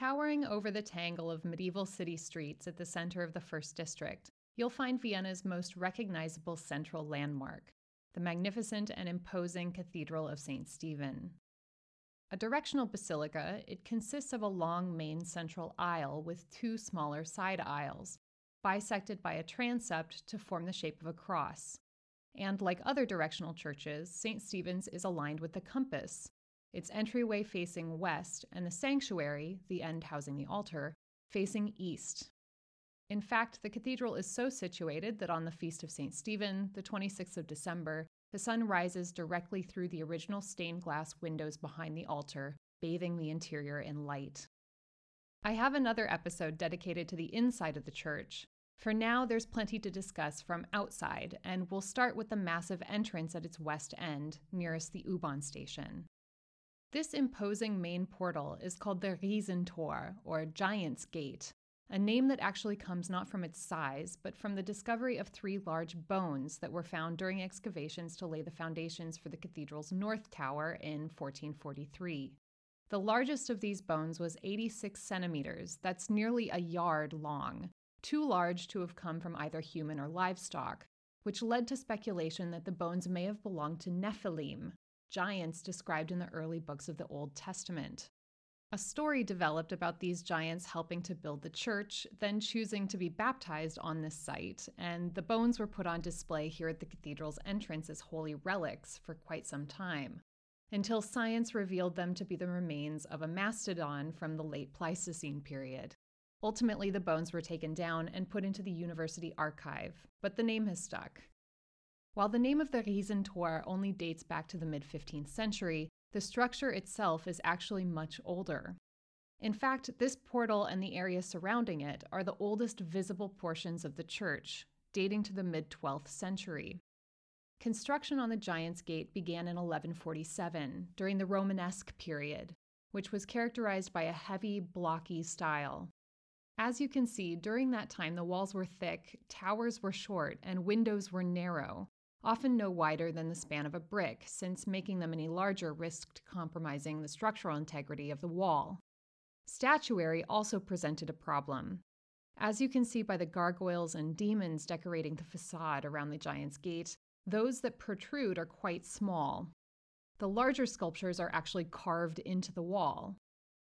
Towering over the tangle of medieval city streets at the center of the First District, you'll find Vienna's most recognizable central landmark, the magnificent and imposing Cathedral of St. Stephen. A directional basilica, it consists of a long main central aisle with two smaller side aisles, bisected by a transept to form the shape of a cross. And like other directional churches, St. Stephen's is aligned with the compass, its entryway facing west, and the sanctuary, the end housing the altar, facing east. In fact, the cathedral is so situated that on the feast of St. Stephen, the 26th of December, the sun rises directly through the original stained glass windows behind the altar, bathing the interior in light. I have another episode dedicated to the inside of the church. For now, there's plenty to discuss from outside, and we'll start with the massive entrance at its west end, nearest the U-Bahn station. This imposing main portal is called the Riesentor, or Giant's Gate, a name that actually comes not from its size, but from the discovery of three large bones that were found during excavations to lay the foundations for the cathedral's north tower in 1443. The largest of these bones was 86 centimeters, that's nearly a yard long, too large to have come from either human or livestock, which led to speculation that the bones may have belonged to Nephilim, giants described in the early books of the Old Testament. A story developed about these giants helping to build the church, then choosing to be baptized on this site, and the bones were put on display here at the cathedral's entrance as holy relics for quite some time, until science revealed them to be the remains of a mastodon from the late Pleistocene period. Ultimately, the bones were taken down and put into the university archive, but the name has stuck. While the name of the Riesentor only dates back to the mid 15th century, the structure itself is actually much older. In fact, this portal and the area surrounding it are the oldest visible portions of the church, dating to the mid 12th century. Construction on the Giant's Gate began in 1147, during the Romanesque period, which was characterized by a heavy, blocky style. As you can see, during that time the walls were thick, towers were short, and windows were narrow, often no wider than the span of a brick, since making them any larger risked compromising the structural integrity of the wall. Statuary also presented a problem. As you can see by the gargoyles and demons decorating the facade around the Giant's Gate, those that protrude are quite small. The larger sculptures are actually carved into the wall.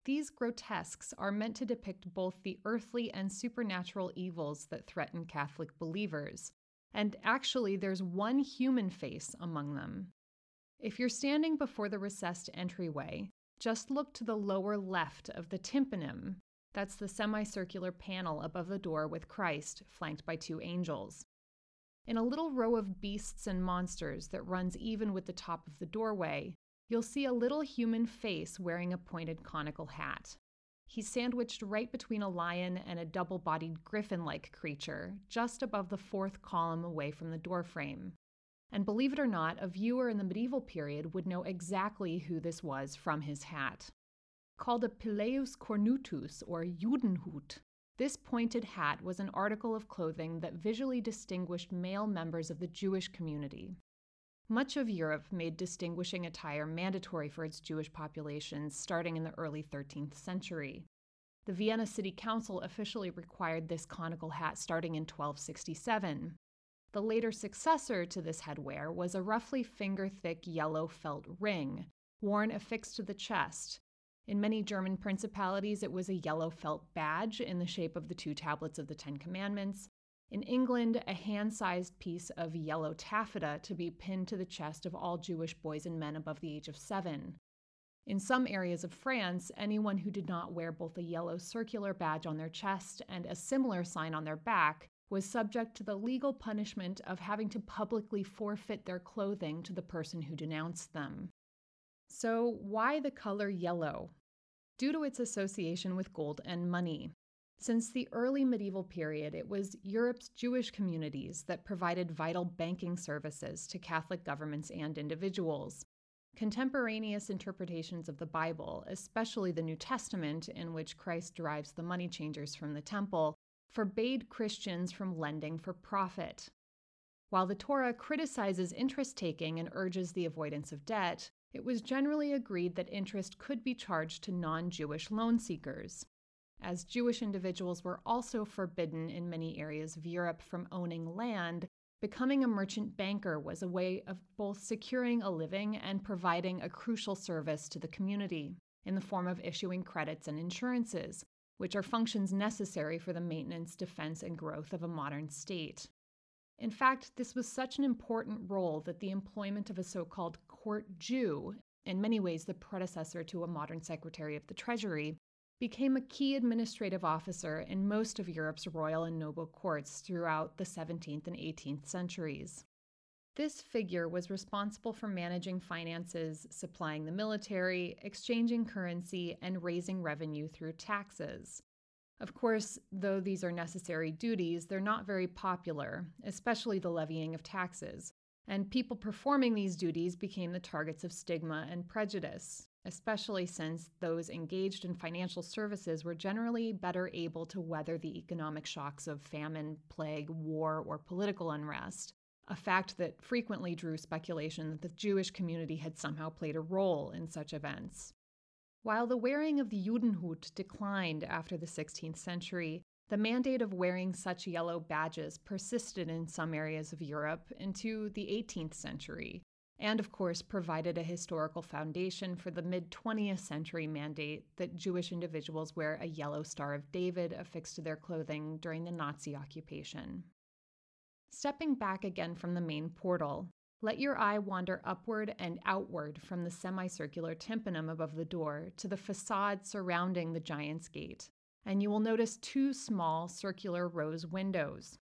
These grotesques are meant to depict both the earthly and supernatural evils that threaten Catholic believers, and actually, there's one human face among them. If you're standing before the recessed entryway, just look to the lower left of the tympanum. That's the semicircular panel above the door with Christ, flanked by two angels. In a little row of beasts and monsters that runs even with the top of the doorway, you'll see a little human face wearing a pointed conical hat. He's sandwiched right between a lion and a double bodied griffin like creature, just above the fourth column away from the doorframe. And believe it or not, a viewer in the medieval period would know exactly who this was from his hat. Called a pileus cornutus or Judenhut, this pointed hat was an article of clothing that visually distinguished male members of the Jewish community, much of Europe made distinguishing attire mandatory for its Jewish populations starting in the early 13th century. The Vienna City Council officially required this conical hat starting in 1267. The later successor to this headwear was a roughly finger thick yellow felt ring, worn affixed to the chest. In many German principalities, it was a yellow felt badge in the shape of the two tablets of the Ten Commandments, in England, a hand sized piece of yellow taffeta to be pinned to the chest of all Jewish boys and men above the age of seven. In some areas of France, anyone who did not wear both a yellow circular badge on their chest and a similar sign on their back was subject to the legal punishment of having to publicly forfeit their clothing to the person who denounced them. So, why the color yellow? Due to its association with gold and money. Since the early medieval period, it was Europe's Jewish communities that provided vital banking services to Catholic governments and individuals. Contemporaneous interpretations of the Bible, especially the New Testament, in which Christ derives the money changers from the temple, forbade Christians from lending for profit. While the Torah criticizes interest taking and urges the avoidance of debt, it was generally agreed that interest could be charged to non Jewish loan seekers. As Jewish individuals were also forbidden in many areas of Europe from owning land, becoming a merchant banker was a way of both securing a living and providing a crucial service to the community in the form of issuing credits and insurances, which are functions necessary for the maintenance, defense, and growth of a modern state. In fact, this was such an important role that the employment of a so called court Jew, in many ways the predecessor to a modern Secretary of the Treasury, became a key administrative officer in most of Europe's royal and noble courts throughout the 17th and 18th centuries. This figure was responsible for managing finances, supplying the military, exchanging currency, and raising revenue through taxes. Of course, though these are necessary duties, they're not very popular, especially the levying of taxes, and people performing these duties became the targets of stigma and prejudice, especially since those engaged in financial services were generally better able to weather the economic shocks of famine, plague, war, or political unrest, a fact that frequently drew speculation that the Jewish community had somehow played a role in such events. While the wearing of the Judenhut declined after the 16th century, the mandate of wearing such yellow badges persisted in some areas of Europe into the 18th century, and of course provided a historical foundation for the mid 20th century mandate that Jewish individuals wear a yellow Star of David affixed to their clothing during the Nazi occupation. Stepping back again from the main portal, let your eye wander upward and outward from the semicircular tympanum above the door to the facade surrounding the Giant's Gate, and you will notice two small circular rose windows.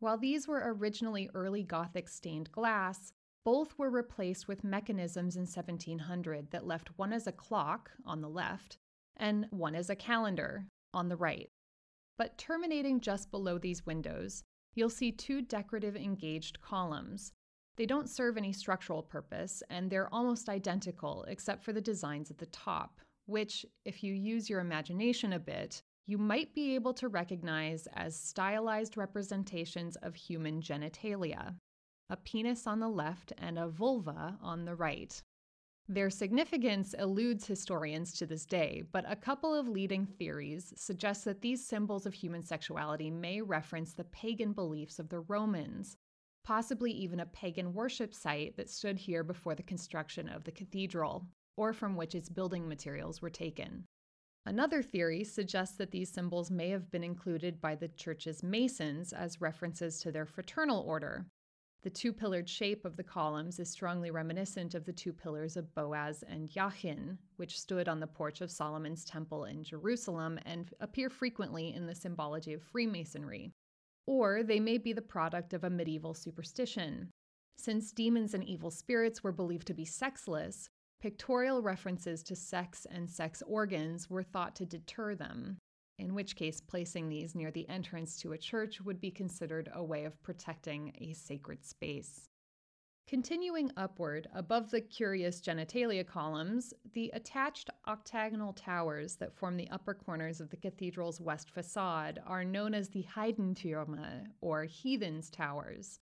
While these were originally early Gothic stained glass, both were replaced with mechanisms in 1700 that left one as a clock on the left and one as a calendar on the right. But terminating just below these windows, you'll see two decorative engaged columns, they don't serve any structural purpose, and they're almost identical except for the designs at the top, which, if you use your imagination a bit, you might be able to recognize as stylized representations of human genitalia a penis on the left and a vulva on the right. Their significance eludes historians to this day, but a couple of leading theories suggest that these symbols of human sexuality may reference the pagan beliefs of the Romans, possibly even a pagan worship site that stood here before the construction of the cathedral, or from which its building materials were taken. Another theory suggests that these symbols may have been included by the church's masons as references to their fraternal order. The two pillared shape of the columns is strongly reminiscent of the two pillars of Boaz and Jachin, which stood on the porch of Solomon's temple in Jerusalem and appear frequently in the symbology of Freemasonry or they may be the product of a medieval superstition. Since demons and evil spirits were believed to be sexless, pictorial references to sex and sex organs were thought to deter them, in which case, placing these near the entrance to a church would be considered a way of protecting a sacred space. Continuing upward, above the curious genitalia columns, the attached octagonal towers that form the upper corners of the cathedral's west facade are known as the Heidentürme, or Heathens Towers.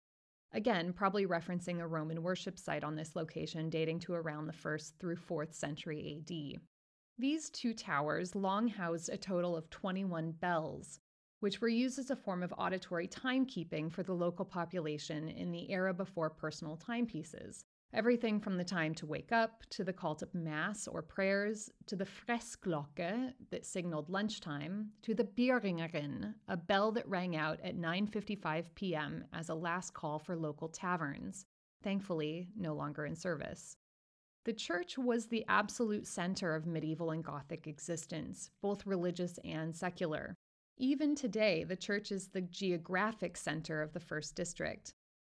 Again, probably referencing a Roman worship site on this location dating to around the 1st through 4th century AD. These two towers long housed a total of 21 bells, which were used as a form of auditory timekeeping for the local population in the era before personal timepieces. Everything from the time to wake up, to the call to Mass or prayers, to the Fressglocke that signaled lunchtime, to the Bierringerin, a bell that rang out at 9.55 p.m. as a last call for local taverns, thankfully no longer in service. The church was the absolute center of medieval and Gothic existence, both religious and secular. Even today, the church is the geographic center of the First District.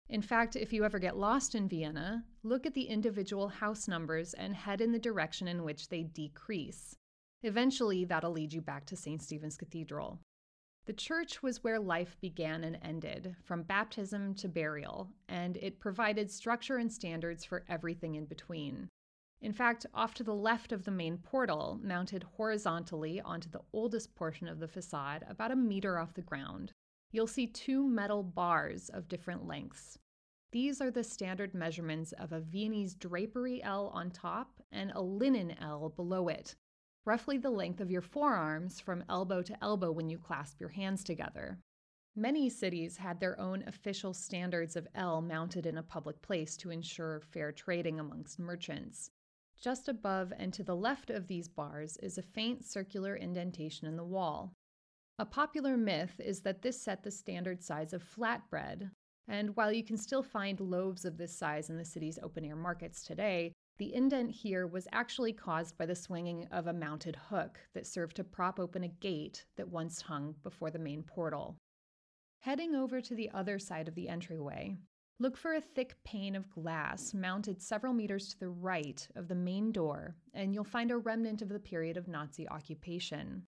In fact, if you ever get lost in Vienna, look at the individual house numbers and head in the direction in which they decrease. Eventually, that'll lead you back to St. Stephen's Cathedral. The church was where life began and ended, from baptism to burial, and it provided structure and standards for everything in between. In fact, off to the left of the main portal, mounted horizontally onto the oldest portion of the facade, about a meter off the ground, you'll see two metal bars of different lengths. These are the standard measurements of a Viennese drapery ell on top and a linen ell below it, roughly the length of your forearms from elbow to elbow when you clasp your hands together. Many cities had their own official standards of ell mounted in a public place to ensure fair trading amongst merchants. Just above and to the left of these bars is a faint circular indentation in the wall. A popular myth is that this set the standard size of flatbread, and while you can still find loaves of this size in the city's open air markets today, the indent here was actually caused by the swinging of a mounted hook that served to prop open a gate that once hung before the main portal. Heading over to the other side of the entryway, look for a thick pane of glass mounted several meters to the right of the main door, and you'll find a remnant of the period of Nazi occupation.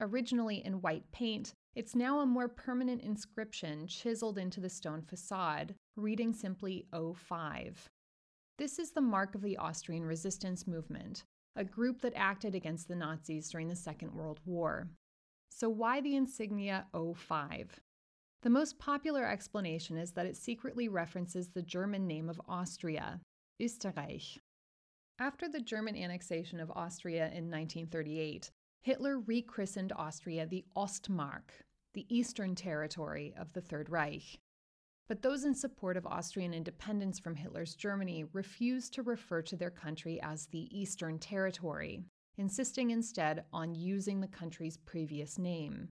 Originally in white paint, it's now a more permanent inscription chiseled into the stone facade, reading simply 05. This is the mark of the Austrian resistance movement, a group that acted against the Nazis during the Second World War. So, why the insignia 05? The most popular explanation is that it secretly references the German name of Austria, Österreich. After the German annexation of Austria in 1938, Hitler rechristened Austria the Ostmark, the Eastern Territory of the Third Reich. But those in support of Austrian independence from Hitler's Germany refused to refer to their country as the Eastern Territory, insisting instead on using the country's previous name.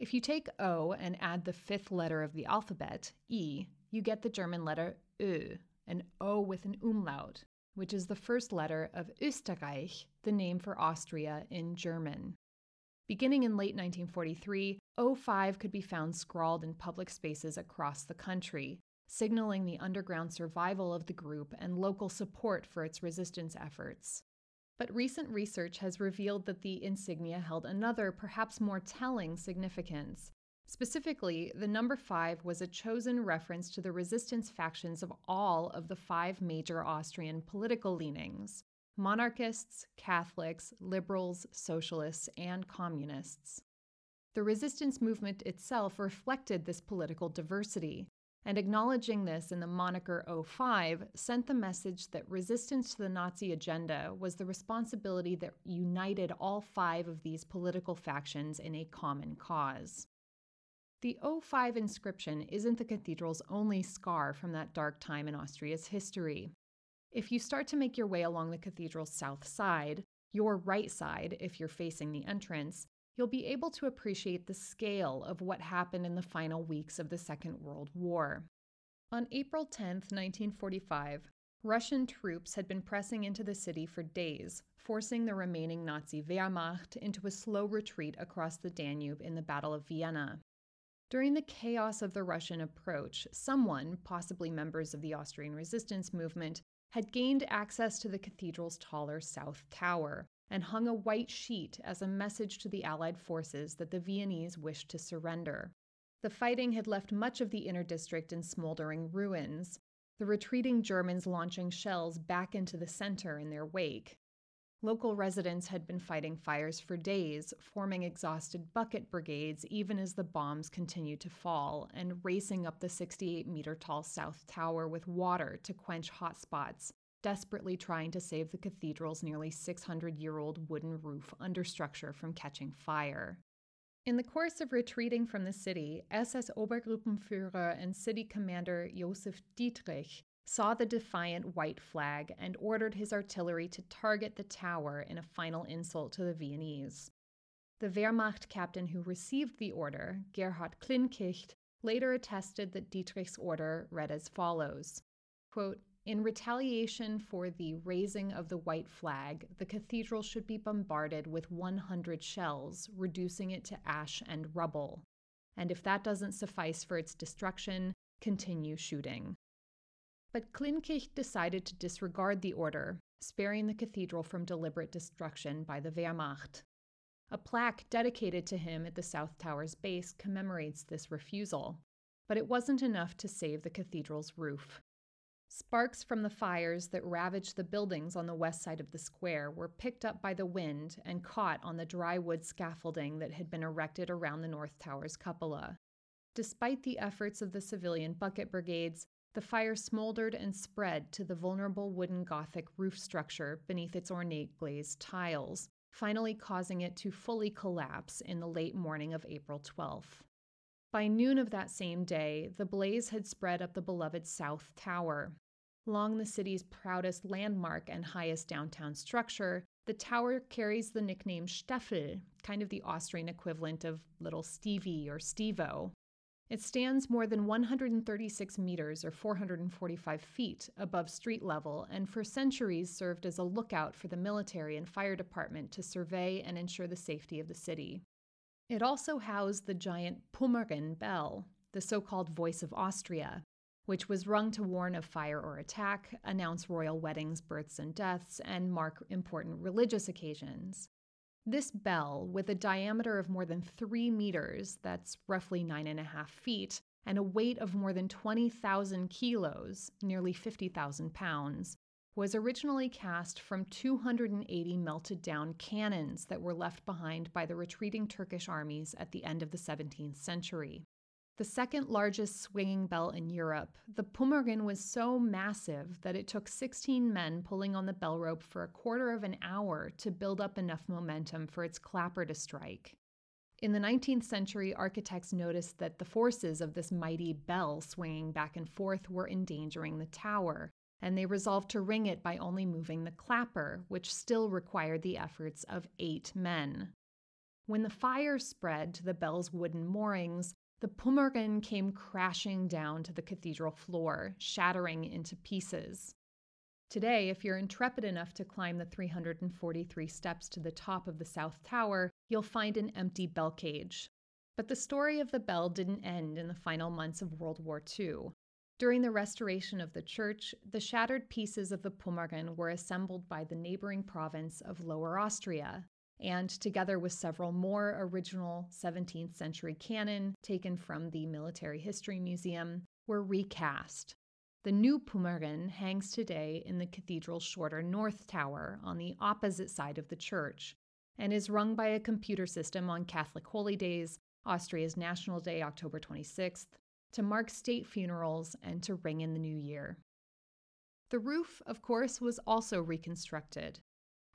If you take O and add the fifth letter of the alphabet, E, you get the German letter Ö, an O with an umlaut, which is the first letter of Österreich, the name for Austria in German. Beginning in late 1943, O5 could be found scrawled in public spaces across the country, signaling the underground survival of the group and local support for its resistance efforts. But recent research has revealed that the insignia held another, perhaps more telling, significance. Specifically, the number five was a chosen reference to the resistance factions of all of the five major Austrian political leanings monarchists, Catholics, liberals, socialists, and communists. The resistance movement itself reflected this political diversity, and acknowledging this in the moniker 05 sent the message that resistance to the Nazi agenda was the responsibility that united all five of these political factions in a common cause. The 05 inscription isn't the cathedral's only scar from that dark time in Austria's history. If you start to make your way along the cathedral's south side, your right side if you're facing the entrance, you'll be able to appreciate the scale of what happened in the final weeks of the Second World War. On April 10, 1945, Russian troops had been pressing into the city for days, forcing the remaining Nazi Wehrmacht into a slow retreat across the Danube in the Battle of Vienna. During the chaos of the Russian approach, someone, possibly members of the Austrian resistance movement, had gained access to the cathedral's taller south tower, and hung a white sheet as a message to the Allied forces that the Viennese wished to surrender. The fighting had left much of the inner district in smoldering ruins, the retreating Germans launching shells back into the center in their wake. Local residents had been fighting fires for days, forming exhausted bucket brigades even as the bombs continued to fall, and racing up the 68 meter tall South Tower with water to quench hot spots, desperately trying to save the cathedral's nearly 600 year old wooden roof understructure from catching fire. In the course of retreating from the city, SS Obergruppenführer and city commander Josef Dietrich saw the defiant white flag and ordered his artillery to target the tower in a final insult to the Viennese. The Wehrmacht captain who received the order, Gerhard Klinkicht, later attested that Dietrich's order read as follows quote, in retaliation for the raising of the white flag, the cathedral should be bombarded with 100 shells, reducing it to ash and rubble. And if that doesn't suffice for its destruction, continue shooting. But Klinkicht decided to disregard the order, sparing the cathedral from deliberate destruction by the Wehrmacht. A plaque dedicated to him at the South Tower's base commemorates this refusal, but it wasn't enough to save the cathedral's roof. Sparks from the fires that ravaged the buildings on the west side of the square were picked up by the wind and caught on the dry wood scaffolding that had been erected around the North Tower's cupola. Despite the efforts of the civilian bucket brigades, The fire smoldered and spread to the vulnerable wooden Gothic roof structure beneath its ornate glazed tiles, finally causing it to fully collapse in the late morning of April 12th. By noon of that same day, the blaze had spread up the beloved South Tower. Long the city's proudest landmark and highest downtown structure, the tower carries the nickname Steffel, kind of the Austrian equivalent of Little Stevie or Stevo. It stands more than 136 meters or 445 feet above street level and for centuries served as a lookout for the military and fire department to survey and ensure the safety of the city. It also housed the giant Pummerin bell, the so called voice of Austria, which was rung to warn of fire or attack, announce royal weddings, births, and deaths, and mark important religious occasions. This bell, with a diameter of more than three meters, that's roughly nine and a half feet, and a weight of more than 20,000 kilos, nearly 50,000 pounds, was originally cast from 280 melted down cannons that were left behind by the retreating Turkish armies at the end of the 17th century. The second largest swinging bell in Europe, the Pummerin was so massive that it took 16 men pulling on the bell rope for a quarter of an hour to build up enough momentum for its clapper to strike. In the 19th century, architects noticed that the forces of this mighty bell swinging back and forth were endangering the tower, and they resolved to ring it by only moving the clapper, which still required the efforts of eight men. When the fire spread to the bell's wooden moorings, the Pummerin came crashing down to the cathedral floor, shattering into pieces. Today, if you're intrepid enough to climb the 343 steps to the top of the South Tower, you'll find an empty bell cage. But the story of the bell didn't end in the final months of World War II. During the restoration of the church, the shattered pieces of the Pummerin were assembled by the neighboring province of Lower Austria, and together with several more original 17th century cannon taken from the Military History Museum, were recast. The new Pummerin hangs today in the cathedral's shorter north tower on the opposite side of the church and is rung by a computer system on Catholic Holy Days, Austria's National Day, October 26th, to mark state funerals and to ring in the new year. The roof, of course, was also reconstructed,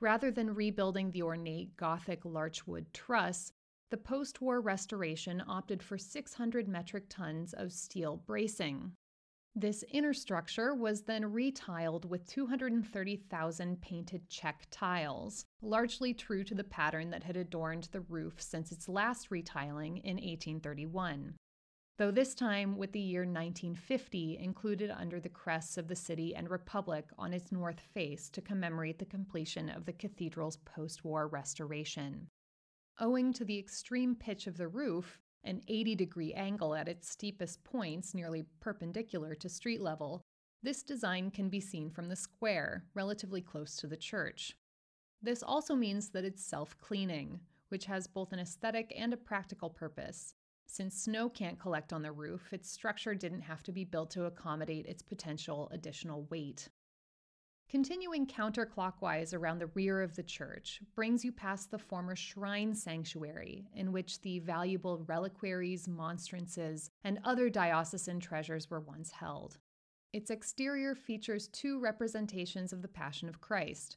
Rather than rebuilding the ornate Gothic larchwood truss, the post war restoration opted for 600 metric tons of steel bracing. This inner structure was then retiled with 230,000 painted Czech tiles, largely true to the pattern that had adorned the roof since its last retiling in 1831 though this time with the year 1950 included under the crests of the city and republic on its north face to commemorate the completion of the cathedral's post war restoration. Owing to the extreme pitch of the roof, an 80 degree angle at its steepest points, nearly perpendicular to street level, this design can be seen from the square, relatively close to the church. This also means that it's self cleaning, which has both an aesthetic and a practical purpose, since snow can't collect on the roof, its structure didn't have to be built to accommodate its potential additional weight. Continuing counterclockwise around the rear of the church brings you past the former shrine sanctuary, in which the valuable reliquaries, monstrances, and other diocesan treasures were once held. Its exterior features two representations of the Passion of Christ,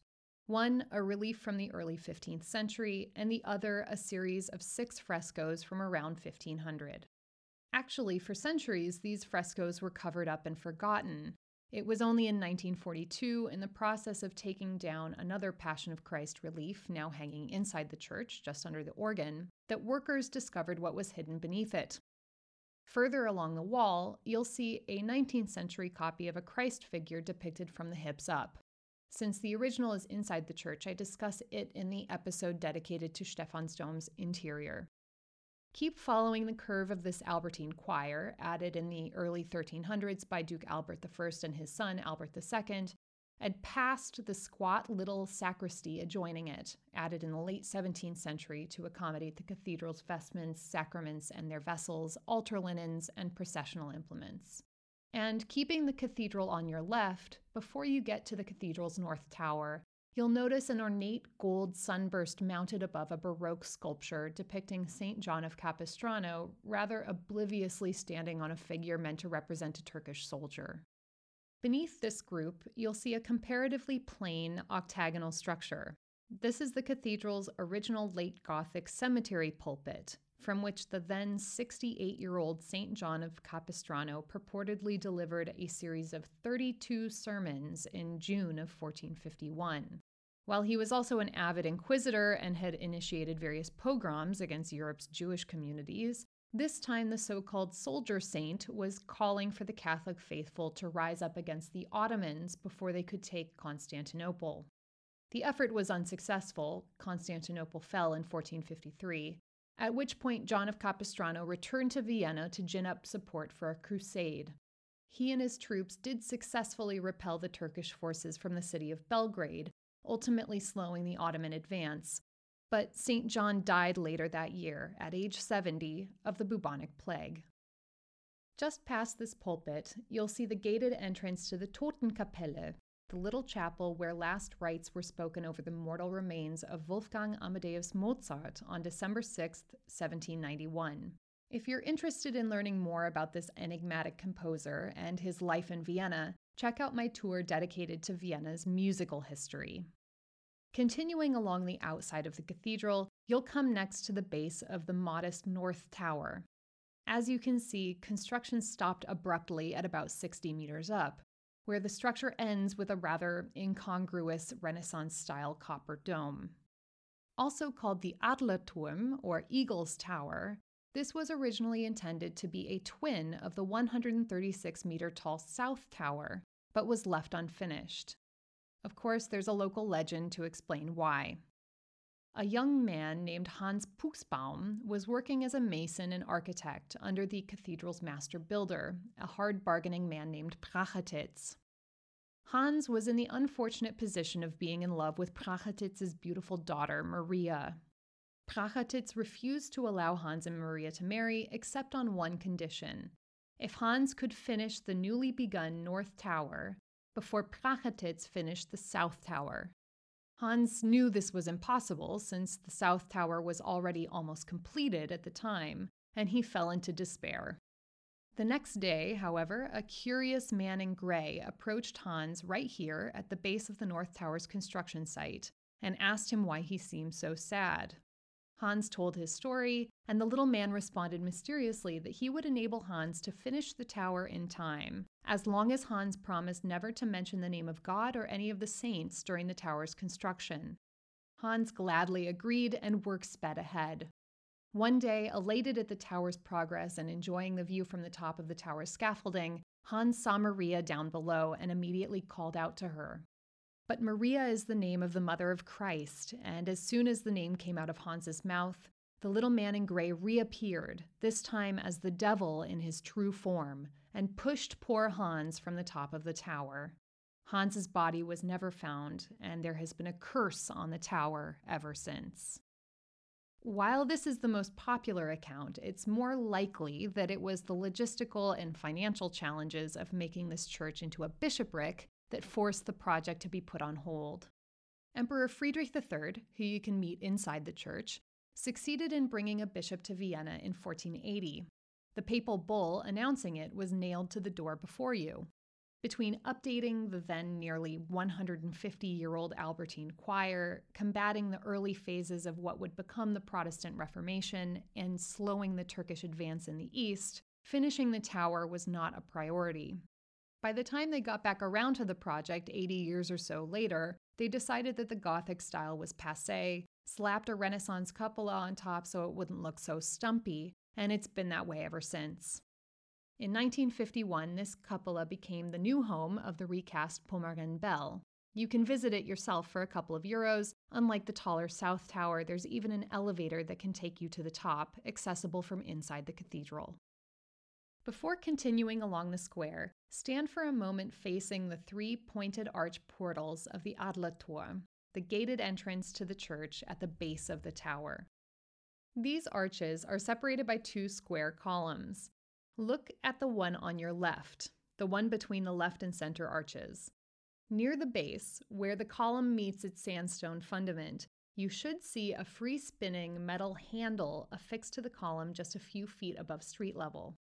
one a relief from the early 15th century, and the other a series of six frescoes from around 1500. Actually, for centuries, these frescoes were covered up and forgotten. It was only in 1942, in the process of taking down another Passion of Christ relief, now hanging inside the church, just under the organ, that workers discovered what was hidden beneath it. Further along the wall, you'll see a 19th century copy of a Christ figure depicted from the hips up. Since the original is inside the church, I discuss it in the episode dedicated to Stephansdom's interior. Keep following the curve of this Albertine choir, added in the early 1300s by Duke Albert I and his son Albert II, and past the squat little sacristy adjoining it, added in the late 17th century to accommodate the cathedral's vestments, sacraments, and their vessels, altar linens, and processional implements. And keeping the cathedral on your left, before you get to the cathedral's north tower, you'll notice an ornate gold sunburst mounted above a Baroque sculpture depicting St. John of Capistrano, rather obliviously standing on a figure meant to represent a Turkish soldier. Beneath this group, you'll see a comparatively plain octagonal structure. This is the cathedral's original late Gothic cemetery pulpit, from which the then 68 year old St. John of Capistrano purportedly delivered a series of 32 sermons in June of 1451. While he was also an avid inquisitor and had initiated various pogroms against Europe's Jewish communities, this time, the so called soldier saint was calling for the Catholic faithful to rise up against the Ottomans before they could take Constantinople. The effort was unsuccessful. Constantinople fell in 1453, at which point John of Capistrano returned to Vienna to gin up support for a crusade. He and his troops did successfully repel the Turkish forces from the city of Belgrade, ultimately slowing the Ottoman advance, but St. John died later that year, at age 70, of the bubonic plague. Just past this pulpit, you'll see the gated entrance to the Totenkapelle, the little chapel where last rites were spoken over the mortal remains of Wolfgang Amadeus Mozart on December 6, 1791. If you're interested in learning more about this enigmatic composer and his life in Vienna, check out my tour dedicated to Vienna's musical history. Continuing along the outside of the cathedral, you'll come next to the base of the modest North Tower. As you can see, construction stopped abruptly at about 60 meters up, where the structure ends with a rather incongruous Renaissance style copper dome. Also called the Adlerturm, or Eagle's Tower, this was originally intended to be a twin of the 136 meter tall South Tower, but was left unfinished. Of course, there's a local legend to explain why. A young man named Hans Puchsbaum was working as a mason and architect under the cathedral's master builder, a hard bargaining man named Prachatitz. Hans was in the unfortunate position of being in love with Prachatitz's beautiful daughter, Maria. Prachatitz refused to allow Hans and Maria to marry except on one condition. If Hans could finish the newly begun North Tower, before Prachatitz finished the South Tower. Hans knew this was impossible since the South Tower was already almost completed at the time, and he fell into despair. The next day, however, a curious man in gray approached Hans right here at the base of the North Tower's construction site and asked him why he seemed so sad. Hans told his story, and the little man responded mysteriously that he would enable Hans to finish the tower in time, as long as Hans promised never to mention the name of God or any of the saints during the tower's construction. Hans gladly agreed, and work sped ahead. One day, elated at the tower's progress and enjoying the view from the top of the tower's scaffolding, Hans saw Maria down below and immediately called out to her. But Maria is the name of the mother of Christ, and as soon as the name came out of Hans's mouth, the little man in gray reappeared, this time as the devil in his true form, and pushed poor Hans from the top of the tower. Hans's body was never found, and there has been a curse on the tower ever since. While this is the most popular account, it's more likely that it was the logistical and financial challenges of making this church into a bishopric that forced the project to be put on hold. Emperor Friedrich III, who you can meet inside the church, succeeded in bringing a bishop to Vienna in 1480. The papal bull announcing it was nailed to the door before you. Between updating the then nearly 150 year old Albertine choir, combating the early phases of what would become the Protestant Reformation, and slowing the Turkish advance in the East, finishing the tower was not a priority. By the time they got back around to the project 80 years or so later, they decided that the Gothic style was passe, slapped a Renaissance cupola on top so it wouldn't look so stumpy, and it's been that way ever since. In 1951, this cupola became the new home of the recast Pummerin Bell. You can visit it yourself for a couple of euros. Unlike the taller South Tower, there's even an elevator that can take you to the top, accessible from inside the cathedral. Before continuing along the square, stand for a moment facing the three pointed arch portals of the Adlerturm, the gated entrance to the church at the base of the tower. These arches are separated by two square columns. Look at the one on your left, the one between the left and center arches. Near the base, where the column meets its sandstone fundament, you should see a free spinning metal handle affixed to the column just a few feet above street level.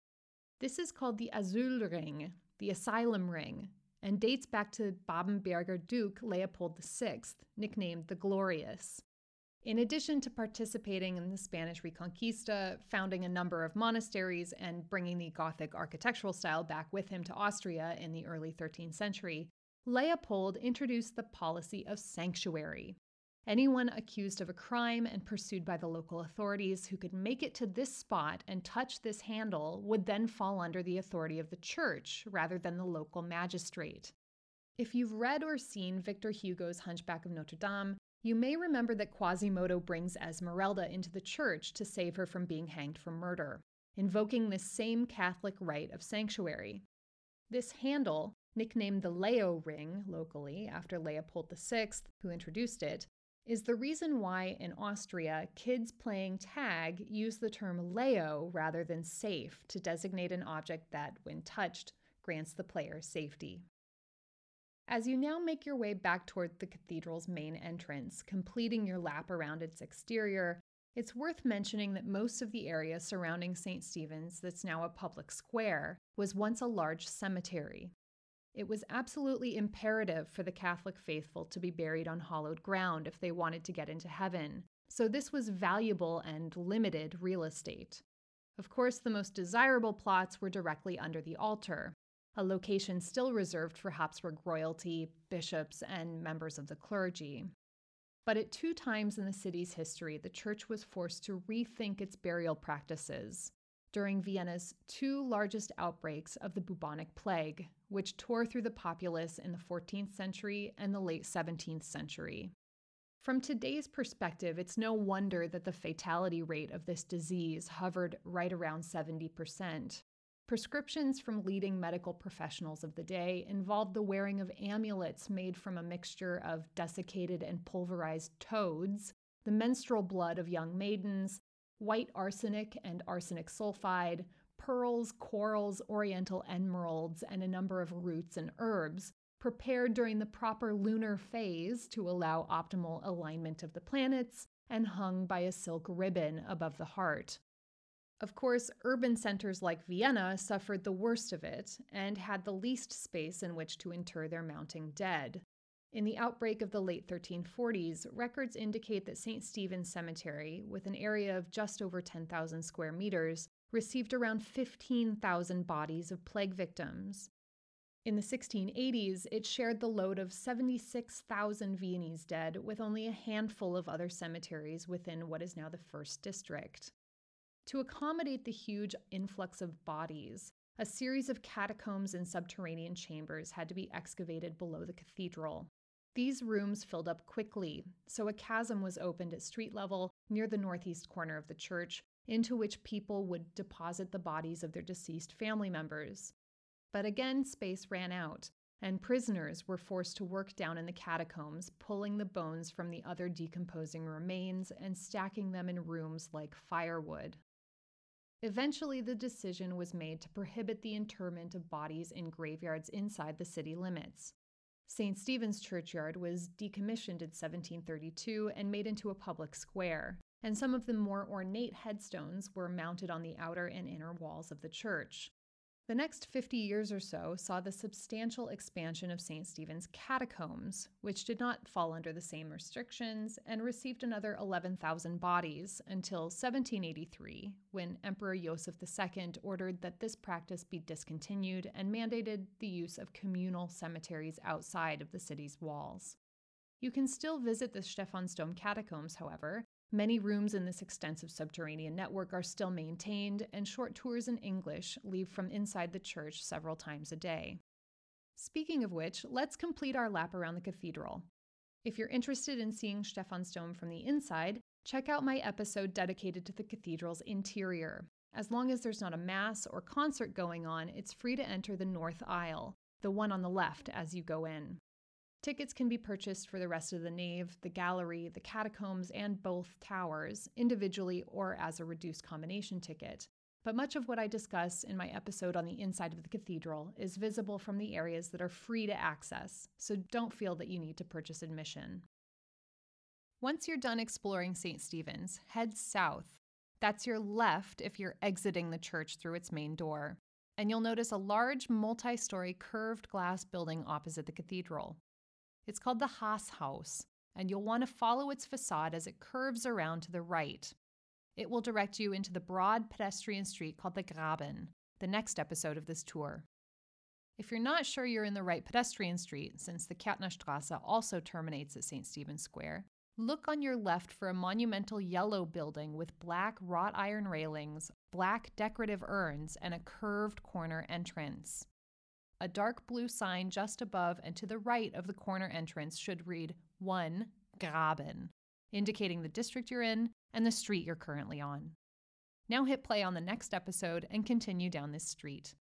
This is called the Asylring, the asylum ring, and dates back to Babenberger Duke Leopold VI, nicknamed the Glorious. In addition to participating in the Spanish Reconquista, founding a number of monasteries, and bringing the Gothic architectural style back with him to Austria in the early 13th century, Leopold introduced the policy of sanctuary. Anyone accused of a crime and pursued by the local authorities who could make it to this spot and touch this handle would then fall under the authority of the church rather than the local magistrate. If you've read or seen Victor Hugo's Hunchback of Notre Dame, you may remember that Quasimodo brings Esmeralda into the church to save her from being hanged for murder, invoking this same Catholic rite of sanctuary. This handle, nicknamed the Leo ring locally after Leopold VI, who introduced it, is the reason why in Austria kids playing tag use the term Leo rather than safe to designate an object that, when touched, grants the player safety. As you now make your way back toward the cathedral's main entrance, completing your lap around its exterior, it's worth mentioning that most of the area surrounding St. Stephen's, that's now a public square, was once a large cemetery. It was absolutely imperative for the Catholic faithful to be buried on hallowed ground if they wanted to get into heaven, so this was valuable and limited real estate. Of course, the most desirable plots were directly under the altar, a location still reserved for Habsburg royalty, bishops, and members of the clergy. But at two times in the city's history, the church was forced to rethink its burial practices during Vienna's two largest outbreaks of the bubonic plague, which tore through the populace in the 14th century and the late 17th century. From today's perspective, it's no wonder that the fatality rate of this disease hovered right around 70%. Prescriptions from leading medical professionals of the day involved the wearing of amulets made from a mixture of desiccated and pulverized toads, the menstrual blood of young maidens, white arsenic and arsenic sulfide, pearls, corals, oriental emeralds, and a number of roots and herbs, prepared during the proper lunar phase to allow optimal alignment of the planets, and hung by a silk ribbon above the heart. Of course, urban centers like Vienna suffered the worst of it and had the least space in which to inter their mounting dead. In the outbreak of the late 1340s, records indicate that St. Stephen's Cemetery, with an area of just over 10,000 square meters, received around 15,000 bodies of plague victims. In the 1680s, it shared the load of 76,000 Viennese dead with only a handful of other cemeteries within what is now the First District. To accommodate the huge influx of bodies, a series of catacombs and subterranean chambers had to be excavated below the cathedral. These rooms filled up quickly, so a chasm was opened at street level near the northeast corner of the church, into which people would deposit the bodies of their deceased family members. But again, space ran out, and prisoners were forced to work down in the catacombs, pulling the bones from the other decomposing remains and stacking them in rooms like firewood. Eventually, the decision was made to prohibit the interment of bodies in graveyards inside the city limits. St. Stephen's Churchyard was decommissioned in 1732 and made into a public square, and some of the more ornate headstones were mounted on the outer and inner walls of the church. The next 50 years or so saw the substantial expansion of St. Stephen's catacombs, which did not fall under the same restrictions and received another 11,000 bodies until 1783, when Emperor Joseph II ordered that this practice be discontinued and mandated the use of communal cemeteries outside of the city's walls. You can still visit the Stephansdom catacombs, however, Many rooms in this extensive subterranean network are still maintained, and short tours in English leave from inside the church several times a day. Speaking of which, let's complete our lap around the cathedral. If you're interested in seeing Stephansdom from the inside, check out my episode dedicated to the cathedral's interior. As long as there's not a mass or concert going on, it's free to enter the north aisle, the one on the left as you go in. Tickets can be purchased for the rest of the nave, the gallery, the catacombs, and both towers, individually or as a reduced combination ticket. but much of what I discuss in my episode on the inside of the cathedral is visible from the areas that are free to access, so don't feel that you need to purchase admission. Once you're done exploring St. Stephen's, head south. That's your left if you're exiting the church through its main door. And you'll notice a large multi story curved glass building opposite the cathedral. It's called the Haas House, and you'll want to follow its facade as it curves around to the right. It will direct you into the broad pedestrian street called the Graben, the next episode of this tour. If you're not sure you're in the right pedestrian street, since the Kärntnerstrasse also terminates at St. Stephen's Square, look on your left for a monumental yellow building with black wrought iron railings, black decorative urns, and a curved corner entrance. A dark blue sign just above and to the right of the corner entrance should read 1 Graben, indicating the district you're in and the street you're currently on. Now hit play on the next episode and continue down this street.